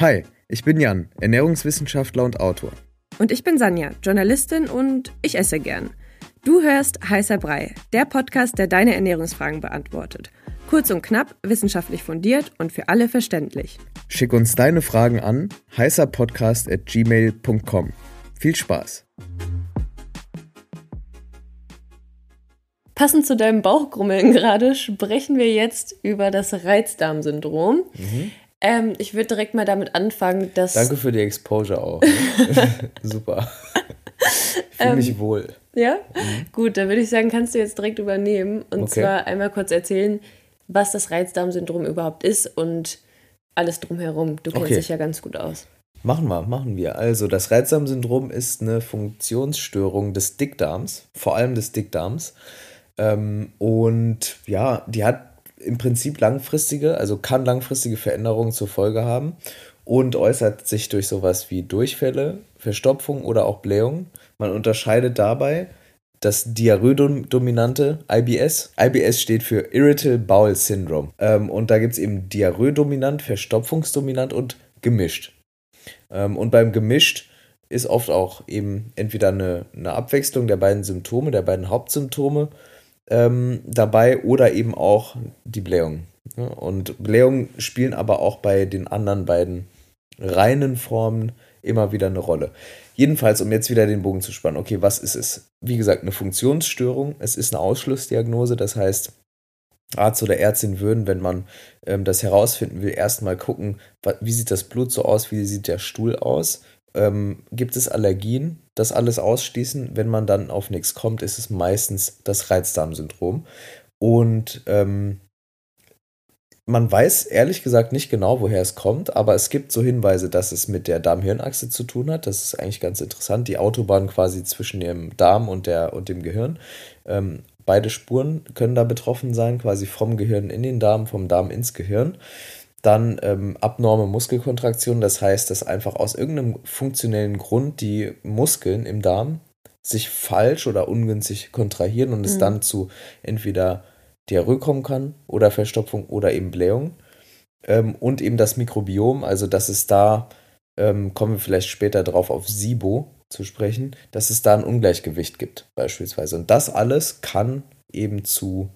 Hi, ich bin Jan, Ernährungswissenschaftler und Autor. Und ich bin Sanja, Journalistin und ich esse gern. Du hörst Heißer Brei, der Podcast, der deine Ernährungsfragen beantwortet. Kurz und knapp, wissenschaftlich fundiert und für alle verständlich. Schick uns deine Fragen an heißerpodcast.gmail.com. Viel Spaß! Passend zu deinem Bauchgrummeln gerade sprechen wir jetzt über das Reizdarmsyndrom. Mhm. Ähm, ich würde direkt mal damit anfangen, dass. Danke für die Exposure auch. Ne? Super. Ich fühle mich ähm, wohl. Ja? Mhm. Gut, dann würde ich sagen, kannst du jetzt direkt übernehmen. Und okay. zwar einmal kurz erzählen, was das Reizdarmsyndrom überhaupt ist und alles drumherum. Du kennst okay. dich ja ganz gut aus. Machen wir, machen wir. Also, das Reizdarmsyndrom ist eine Funktionsstörung des Dickdarms, vor allem des Dickdarms. Ähm, und ja, die hat im Prinzip langfristige, also kann langfristige Veränderungen zur Folge haben und äußert sich durch sowas wie Durchfälle, Verstopfung oder auch Blähung. Man unterscheidet dabei das Diarrhoe-dominante IBS. IBS steht für Irritable Bowel Syndrome. Ähm, und da gibt es eben Diarrhoe-dominant, Verstopfungsdominant und gemischt. Ähm, und beim gemischt ist oft auch eben entweder eine, eine Abwechslung der beiden Symptome, der beiden Hauptsymptome ähm, dabei oder eben auch die Blähung. Und Blähungen spielen aber auch bei den anderen beiden reinen Formen immer wieder eine Rolle. Jedenfalls, um jetzt wieder den Bogen zu spannen, okay, was ist es? Wie gesagt, eine Funktionsstörung. Es ist eine Ausschlussdiagnose, das heißt, Arzt oder Ärztin würden, wenn man ähm, das herausfinden will, erstmal gucken, wie sieht das Blut so aus, wie sieht der Stuhl aus, ähm, gibt es Allergien, das alles ausschließen. Wenn man dann auf nichts kommt, ist es meistens das Reizdarmsyndrom. Und ähm, man weiß ehrlich gesagt nicht genau, woher es kommt, aber es gibt so Hinweise, dass es mit der Darm-Hirn-Achse zu tun hat. Das ist eigentlich ganz interessant. Die Autobahn quasi zwischen dem Darm und, der, und dem Gehirn. Ähm, beide Spuren können da betroffen sein, quasi vom Gehirn in den Darm, vom Darm ins Gehirn. Dann ähm, abnorme Muskelkontraktion, das heißt, dass einfach aus irgendeinem funktionellen Grund die Muskeln im Darm sich falsch oder ungünstig kontrahieren und mhm. es dann zu entweder Diarrhoe kommen kann oder Verstopfung oder eben Blähung. Ähm, und eben das Mikrobiom, also dass es da, ähm, kommen wir vielleicht später drauf auf SIBO zu sprechen, dass es da ein Ungleichgewicht gibt beispielsweise. Und das alles kann eben zu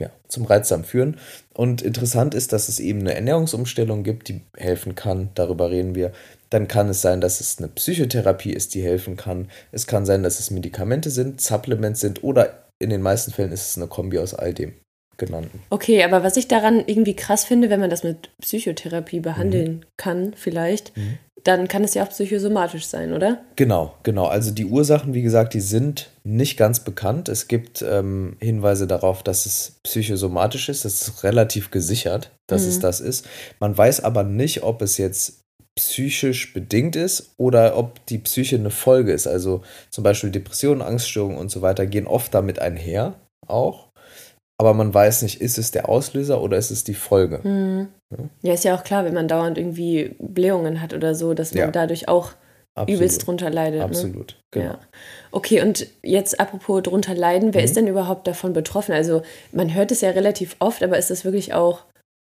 ja, zum Reizdarm führen. Und interessant ist, dass es eben eine Ernährungsumstellung gibt, die helfen kann. Darüber reden wir. Dann kann es sein, dass es eine Psychotherapie ist, die helfen kann. Es kann sein, dass es Medikamente sind, Supplements sind oder in den meisten Fällen ist es eine Kombi aus all dem genannten. Okay, aber was ich daran irgendwie krass finde, wenn man das mit Psychotherapie behandeln mhm. kann, vielleicht, mhm dann kann es ja auch psychosomatisch sein, oder? Genau, genau. Also die Ursachen, wie gesagt, die sind nicht ganz bekannt. Es gibt ähm, Hinweise darauf, dass es psychosomatisch ist. Das ist relativ gesichert, dass mhm. es das ist. Man weiß aber nicht, ob es jetzt psychisch bedingt ist oder ob die Psyche eine Folge ist. Also zum Beispiel Depressionen, Angststörungen und so weiter gehen oft damit einher auch aber man weiß nicht, ist es der Auslöser oder ist es die Folge. Ja. ja. ist ja auch klar, wenn man dauernd irgendwie Blähungen hat oder so, dass man ja. dadurch auch Absolut. übelst drunter leidet. Ne? Absolut, ne? genau. Ja. Okay, und jetzt apropos drunter leiden, wer mhm. ist denn überhaupt davon betroffen? Also man hört es ja relativ oft, aber ist das wirklich auch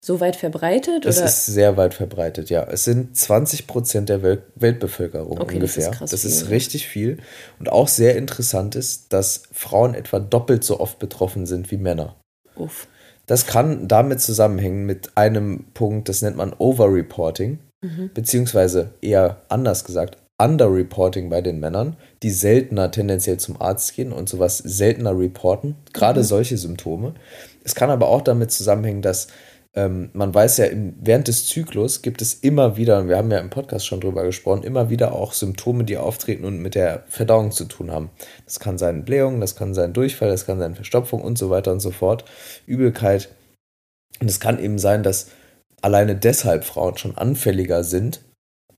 so weit verbreitet? Es ist sehr weit verbreitet, ja. Es sind 20 Prozent der Welt Weltbevölkerung okay, ungefähr. Das ist, krass das ist richtig viel. Und auch sehr interessant ist, dass Frauen etwa doppelt so oft betroffen sind wie Männer. Uff. Das kann damit zusammenhängen mit einem Punkt, das nennt man Overreporting, mhm. beziehungsweise eher anders gesagt, Underreporting bei den Männern, die seltener tendenziell zum Arzt gehen und sowas seltener reporten, gerade mhm. solche Symptome. Es kann aber auch damit zusammenhängen, dass ähm, man weiß ja, im, während des Zyklus gibt es immer wieder, und wir haben ja im Podcast schon drüber gesprochen, immer wieder auch Symptome, die auftreten und mit der Verdauung zu tun haben. Das kann sein Blähung, das kann sein Durchfall, das kann sein Verstopfung und so weiter und so fort, Übelkeit. Und es kann eben sein, dass alleine deshalb Frauen schon anfälliger sind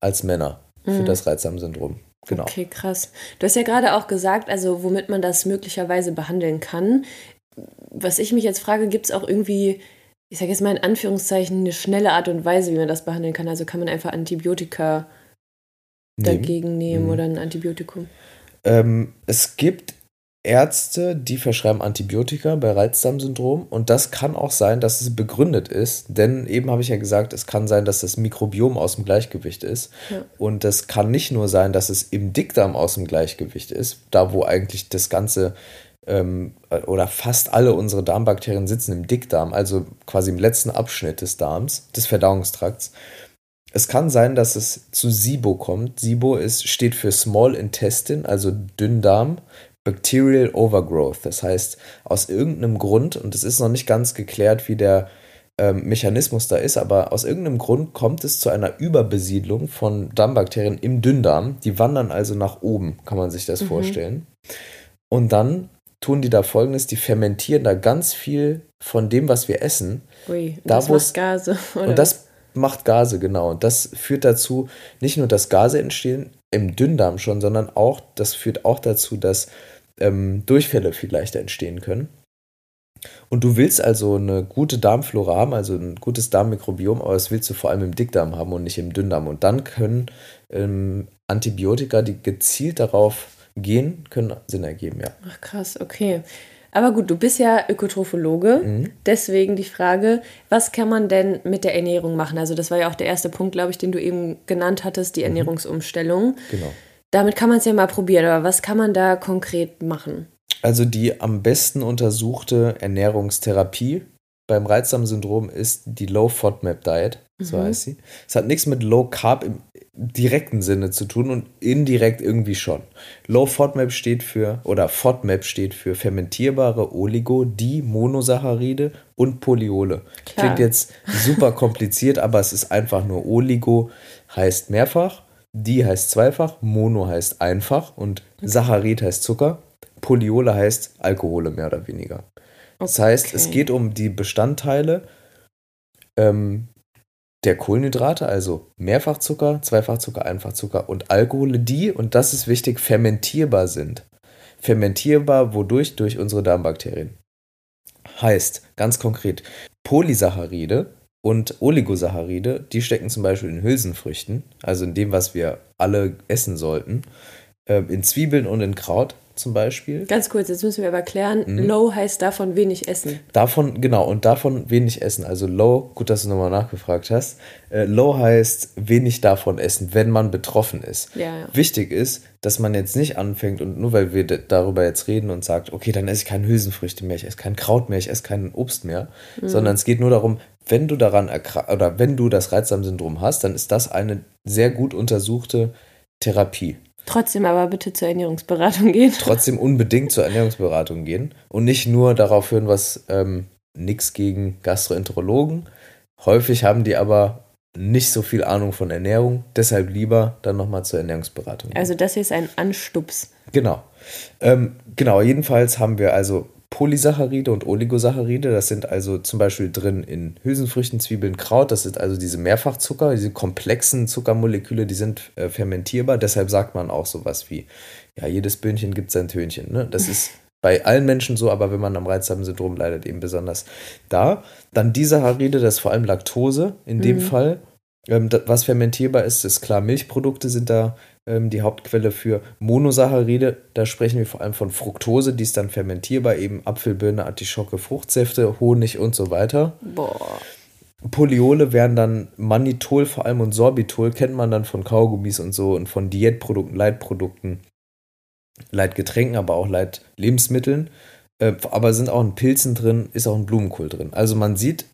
als Männer für mhm. das Reizdarmsyndrom. Genau. Okay, krass. Du hast ja gerade auch gesagt, also womit man das möglicherweise behandeln kann. Was ich mich jetzt frage, gibt es auch irgendwie ich sage jetzt mal in Anführungszeichen, eine schnelle Art und Weise, wie man das behandeln kann. Also kann man einfach Antibiotika nehmen. dagegen nehmen mhm. oder ein Antibiotikum. Ähm, es gibt Ärzte, die verschreiben Antibiotika bei Reizdarmsyndrom und das kann auch sein, dass es begründet ist, denn eben habe ich ja gesagt, es kann sein, dass das Mikrobiom aus dem Gleichgewicht ist ja. und das kann nicht nur sein, dass es im Dickdarm aus dem Gleichgewicht ist, da wo eigentlich das ganze ähm, oder fast alle unsere Darmbakterien sitzen im Dickdarm, also quasi im letzten Abschnitt des Darms, des Verdauungstrakts. Es kann sein, dass es zu SIBO kommt. SIBO ist, steht für Small Intestine, also Dünndarm. Bacterial Overgrowth. Das heißt, aus irgendeinem Grund, und es ist noch nicht ganz geklärt, wie der ähm, Mechanismus da ist, aber aus irgendeinem Grund kommt es zu einer Überbesiedlung von Darmbakterien im Dünndarm. Die wandern also nach oben, kann man sich das mhm. vorstellen. Und dann tun die da folgendes: die fermentieren da ganz viel von dem, was wir essen. Ui, da, das macht Gase. Oder? Und das macht Gase, genau. Und das führt dazu, nicht nur, dass Gase entstehen, im Dünndarm schon, sondern auch, das führt auch dazu, dass ähm, Durchfälle viel leichter entstehen können. Und du willst also eine gute Darmflora haben, also ein gutes Darmmikrobiom, aber das willst du vor allem im Dickdarm haben und nicht im Dünndarm. Und dann können ähm, Antibiotika, die gezielt darauf gehen, können Sinn ergeben, ja. Ach krass, okay. Aber gut, du bist ja Ökotrophologe, mhm. deswegen die Frage, was kann man denn mit der Ernährung machen? Also das war ja auch der erste Punkt, glaube ich, den du eben genannt hattest, die mhm. Ernährungsumstellung. Genau. Damit kann man es ja mal probieren, aber was kann man da konkret machen? Also die am besten untersuchte Ernährungstherapie beim Reizdarmsyndrom ist die Low FODMAP Diet, so mhm. heißt sie. Es hat nichts mit Low Carb im direkten Sinne zu tun und indirekt irgendwie schon. Low FODMAP steht für oder FODMAP steht für fermentierbare Oligo, die Monosaccharide und Polyole. Klar. Klingt jetzt super kompliziert, aber es ist einfach nur Oligo heißt mehrfach die heißt zweifach, Mono heißt einfach und Saccharid heißt Zucker. Polyole heißt Alkohole mehr oder weniger. Das okay. heißt, es geht um die Bestandteile ähm, der Kohlenhydrate, also Mehrfachzucker, Zweifachzucker, Einfachzucker und Alkohole, die, und das ist wichtig, fermentierbar sind. Fermentierbar wodurch? Durch unsere Darmbakterien. Heißt, ganz konkret, Polysaccharide und Oligosaccharide, die stecken zum Beispiel in Hülsenfrüchten, also in dem, was wir alle essen sollten, äh, in Zwiebeln und in Kraut zum Beispiel. Ganz kurz, jetzt müssen wir aber klären, mhm. low heißt davon wenig essen. Davon, genau, und davon wenig essen. Also low, gut, dass du nochmal nachgefragt hast, äh, low heißt wenig davon essen, wenn man betroffen ist. Ja, ja. Wichtig ist, dass man jetzt nicht anfängt und nur weil wir darüber jetzt reden und sagt, okay, dann esse ich keine Hülsenfrüchte mehr, ich esse kein Kraut mehr, ich esse kein Obst mehr, mhm. sondern es geht nur darum, wenn du daran oder wenn du das Reizdarmsyndrom hast, dann ist das eine sehr gut untersuchte Therapie. Trotzdem aber bitte zur Ernährungsberatung gehen. Trotzdem unbedingt zur Ernährungsberatung gehen und nicht nur darauf hören, was ähm, nichts gegen Gastroenterologen. Häufig haben die aber nicht so viel Ahnung von Ernährung, deshalb lieber dann nochmal zur Ernährungsberatung. Gehen. Also das hier ist ein Anstups. Genau. Ähm, genau, jedenfalls haben wir also Polysaccharide und Oligosaccharide. Das sind also zum Beispiel drin in Hülsenfrüchten, Zwiebeln, Kraut. Das sind also diese Mehrfachzucker, diese komplexen Zuckermoleküle, die sind äh, fermentierbar. Deshalb sagt man auch sowas wie, ja, jedes Böhnchen gibt sein Tönchen. Ne? Das ist bei allen Menschen so, aber wenn man am Reizdarmsyndrom leidet, eben besonders da. Dann die Saccharide, das ist vor allem Laktose in dem mhm. Fall. Ähm, was fermentierbar ist, ist klar, Milchprodukte sind da ähm, die Hauptquelle für Monosaccharide. Da sprechen wir vor allem von Fructose, die ist dann fermentierbar, eben Apfelbirne, Artischocke, Fruchtsäfte, Honig und so weiter. Boah. Polyole wären dann Mannitol vor allem und Sorbitol, kennt man dann von Kaugummis und so und von Diätprodukten, Leitprodukten, Leitgetränken, aber auch Leitlebensmitteln. Äh, aber sind auch in Pilzen drin, ist auch ein Blumenkohl drin. Also man sieht,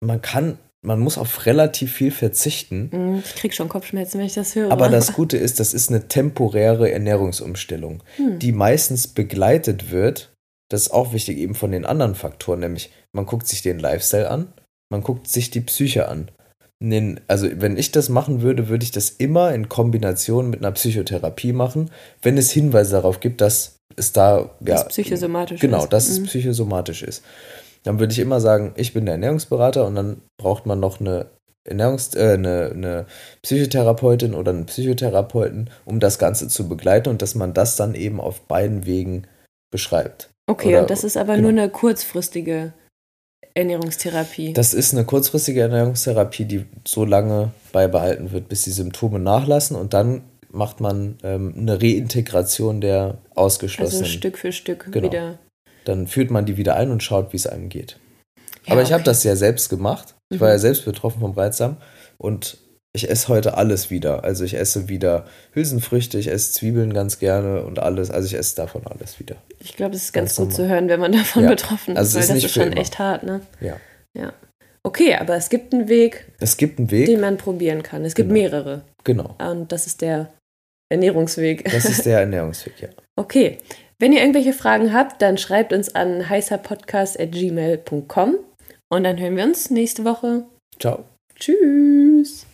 man kann man muss auf relativ viel verzichten. Mm, ich krieg schon Kopfschmerzen, wenn ich das höre. Aber das Gute ist, das ist eine temporäre Ernährungsumstellung, hm. die meistens begleitet wird. Das ist auch wichtig eben von den anderen Faktoren, nämlich man guckt sich den Lifestyle an, man guckt sich die Psyche an. Also wenn ich das machen würde, würde ich das immer in Kombination mit einer Psychotherapie machen, wenn es Hinweise darauf gibt, dass es da ja, das psychosomatisch genau, ist. dass mhm. es psychosomatisch ist dann würde ich immer sagen, ich bin der Ernährungsberater und dann braucht man noch eine Ernährungs äh, eine, eine Psychotherapeutin oder einen Psychotherapeuten, um das Ganze zu begleiten und dass man das dann eben auf beiden Wegen beschreibt. Okay, oder, und das ist aber genau. nur eine kurzfristige Ernährungstherapie. Das ist eine kurzfristige Ernährungstherapie, die so lange beibehalten wird, bis die Symptome nachlassen und dann macht man ähm, eine Reintegration der Ausgeschlossenen. Also Stück für Stück Genau. wieder. Dann führt man die wieder ein und schaut, wie es einem geht. Ja, Aber ich habe okay. das ja selbst gemacht. Ich Mhm. war ja selbst betroffen vom Reizdarm und ich esse heute alles wieder. Also ich esse wieder Hülsenfrüchte, ich esse Zwiebeln ganz gerne und alles. Also ich esse davon alles wieder. Ich glaube, das ist ganz, Ganz gut normal. zu hören, wenn man davon Ja. betroffen ist, Also weil ist das ist schon immer. echt hart, ne? Ja. Ja. Okay, aber es gibt einen Weg, Es gibt einen Weg. den man probieren kann. Es gibt Genau. mehrere. Genau. Und das ist der Ernährungsweg. Das ist der Ernährungsweg, ja. Okay. Wenn ihr irgendwelche Fragen habt, dann schreibt uns an heißerpodcast.gmail.com und dann hören wir uns nächste Woche. Ciao. Tschüss.